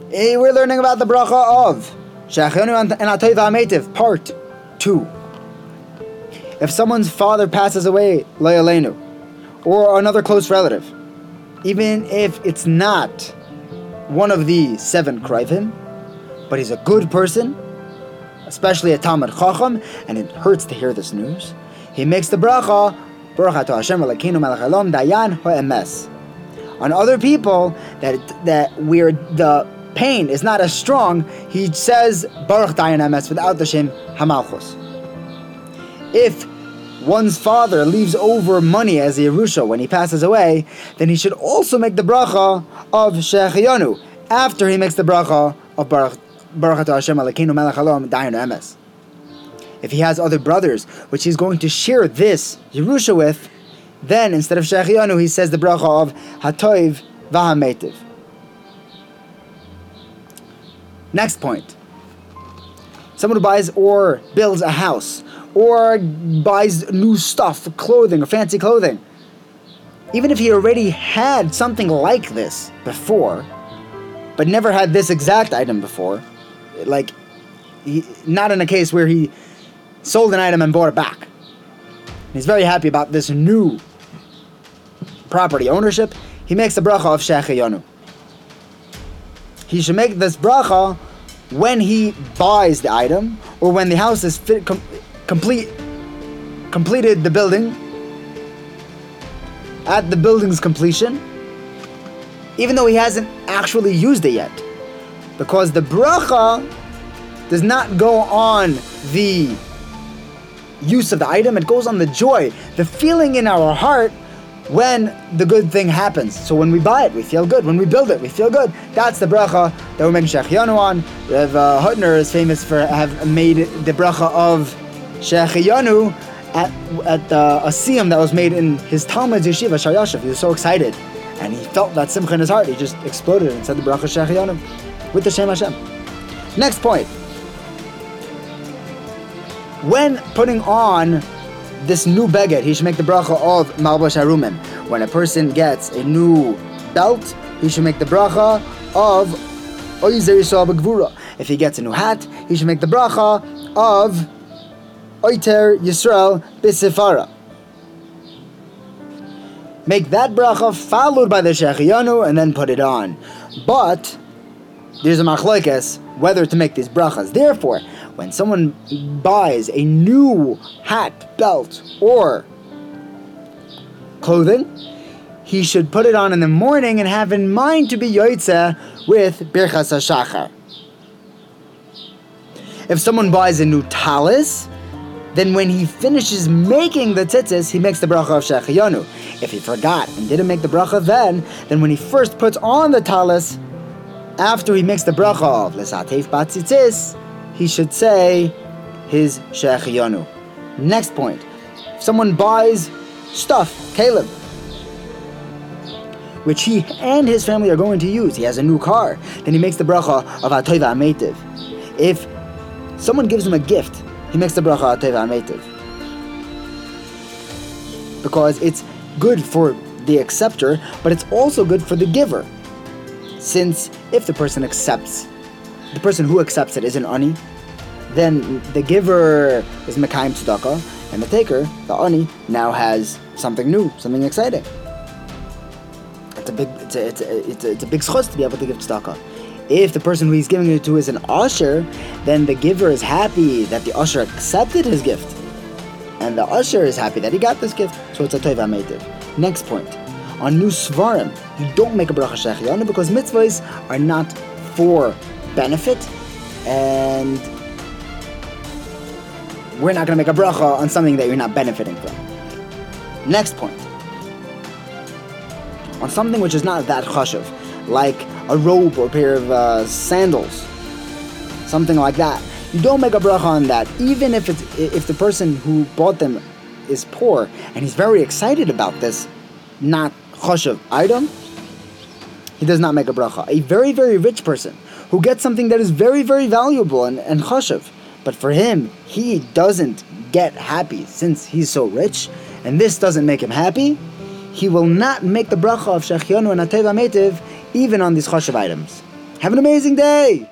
We're learning about the bracha of Shechianu and Atoiv part 2. If someone's father passes away, Layalenu, or another close relative, even if it's not one of the seven Krovim, but he's a good person, especially a Talmid Chacham, and it hurts to hear this news, he makes the bracha, Baruch atah Hashem Elokeinu melech dayan ha'emes. On other people that that we're the pain is not as strong, he says Baruch dayan emes without the shem hamalchus. If one's father leaves over money as a Yerusha when he passes away, then he should also make the bracha of Shechiyanu after he makes the bracha of Baruch Hashem Elokeinu melech haolam dayan emes. If he has other brothers, which he's going to share this Yerusha with, then instead of Shechiyanu, he says the bracha of Hatoiv Vahametiv. Next point. Someone who buys or builds a house or buys new stuff, clothing or fancy clothing. Even if he already had something like this before, but never had this exact item before, like he, not in a case where he sold an item and bought it back. He's very happy about this new property ownership. He makes a bracha of Shechiyanu. He should make this bracha when he buys the item or when the house is fit, com- complete, completed the building. At the building's completion, even though he hasn't actually used it yet, because the bracha does not go on the use of the item, it goes on the joy, the feeling in our heart when the good thing happens. So when we buy it, we feel good. When we build it, we feel good. That's the bracha that we're making Shechiyanu on. Rev uh, Hutner is famous for have made the bracha of Shechiyanu at, at uh, a siyum that was made in his Talmud Yeshiva Shayashav. He was so excited. And he felt that simcha in his heart. He just exploded and said the bracha Shechiyanu with the Shem Hashem. Next point. When putting on this new beged, he should make the bracha of Malbish Arumim. When a person gets a new belt, he should make the bracha of. If he gets a new hat, he should make the bracha of Oiter Yisrael B'Sifara. Make that bracha followed by the Shechiyanu and then put it on. But there's a machlokes whether to make these brachas. Therefore, when someone buys a new hat, belt, or clothing, he should put it on in the morning and have in mind to be yoitze with birchas hashachar. If someone buys a new talis, then when he finishes making the tzitzis, he makes the bracha of shechiyanu. If he forgot and didn't make the bracha then, then when he first puts on the talis, after he makes the bracha of lesatef batzitzis, he should say his shechiyanu. Next point: if someone buys stuff, kalim, which he and his family are going to use, he has a new car, then he makes the bracha of atoiva ametiv. If someone gives him a gift, he makes the bracha atoiva ametiv. Because it's good for the acceptor, but it's also good for the giver. Since if the person accepts, the person who accepts it is an ani, then the giver is Mekayim Tzedakah, and the taker, the ani, now has something new, something exciting. It's a big, it's a, it's a, it's a, it's a big to be able to give tzedakah. If the person who he's giving it to is an usher, then the giver is happy that the usher accepted his gift, and the usher is happy that he got this gift. So it's a toiv ametiv. Next point: on new sforim, you don't make a bracha shechiyanu because mitzvahs are not for benefit, and we're not going to make a bracha on something that you're not benefiting from. Next point. On something which is not that chashuv, like a robe or a pair of uh, sandals, something like that. You don't make a bracha on that, even if it's if the person who bought them is poor and he's very excited about this not chashuv item. He does not make a bracha. A very very rich person who gets something that is very very valuable and and chashuv, but for him he doesn't get happy since he's so rich, and this doesn't make him happy. He will not make the bracha of Shechianu and Atev Ametiv even on these chashuv items. Have an amazing day!